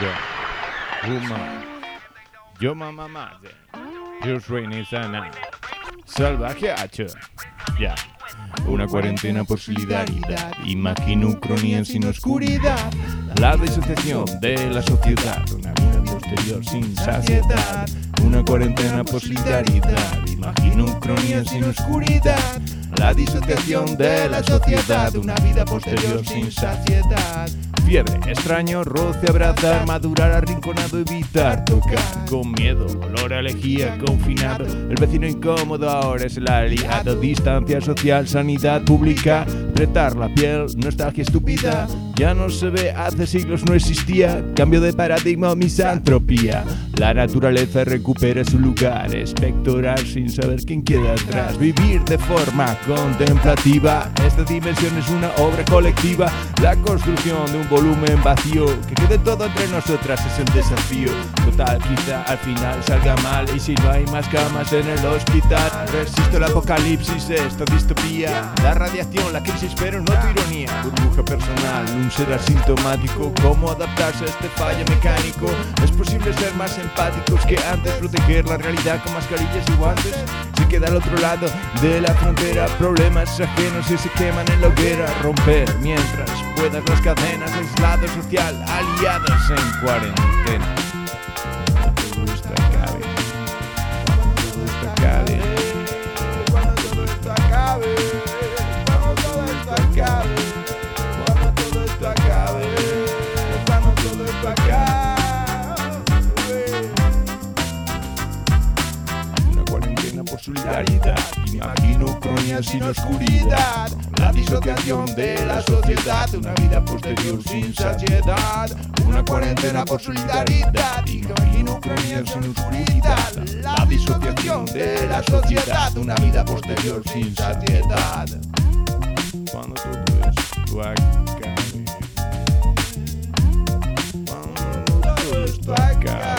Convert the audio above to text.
Yo, Uma, yo mamá yo soy sana, salvaje hacho, ya. Una cuarentena por solidaridad, imagino ucronía sin oscuridad, la disociación de la sociedad, una vida posterior sin saciedad, una cuarentena por solidaridad, imagino ucronía sin oscuridad, la disociación de la sociedad, una vida posterior sin saciedad. Fiebre, extraño, roce, abrazar, madurar, arrinconado, evitar, tocar, con miedo, olor a lejía, confinado, el vecino incómodo ahora es el aliado, distancia social, sanidad pública, apretar la piel, nostalgia estúpida, ya no se ve, hace siglos no existía, cambio de paradigma o misantropía, la naturaleza recupera su lugar, espectoral sin saber quién queda atrás, vivir de forma contemplativa, esta dimensión es una obra colectiva, la construcción de un volumen vacío, que quede todo entre nosotras es el desafío, total quizá al final salga mal. Y si no hay más camas en el hospital, resisto el apocalipsis, esta distopía, la radiación, la crisis pero no tu ironía, burbuja personal, un ser asintomático, cómo adaptarse a este fallo mecánico, es posible ser más empáticos que antes, proteger la realidad con mascarillas y guantes, se queda al otro lado de la frontera, problemas ajenos y se queman en la hoguera, romper mientras puedas las cadenas, aislado social, aliados en cuarentena. solidaridad. Imagino cronias sin oscuridad, la disociación de la sociedad, una vida posterior sin saciedad, una cuarentena por solidaridad. Imagino cronias sin oscuridad, la disociación de la sociedad, una vida posterior sin saciedad. Cuando todo esto acabe, cuando todo esto acabe.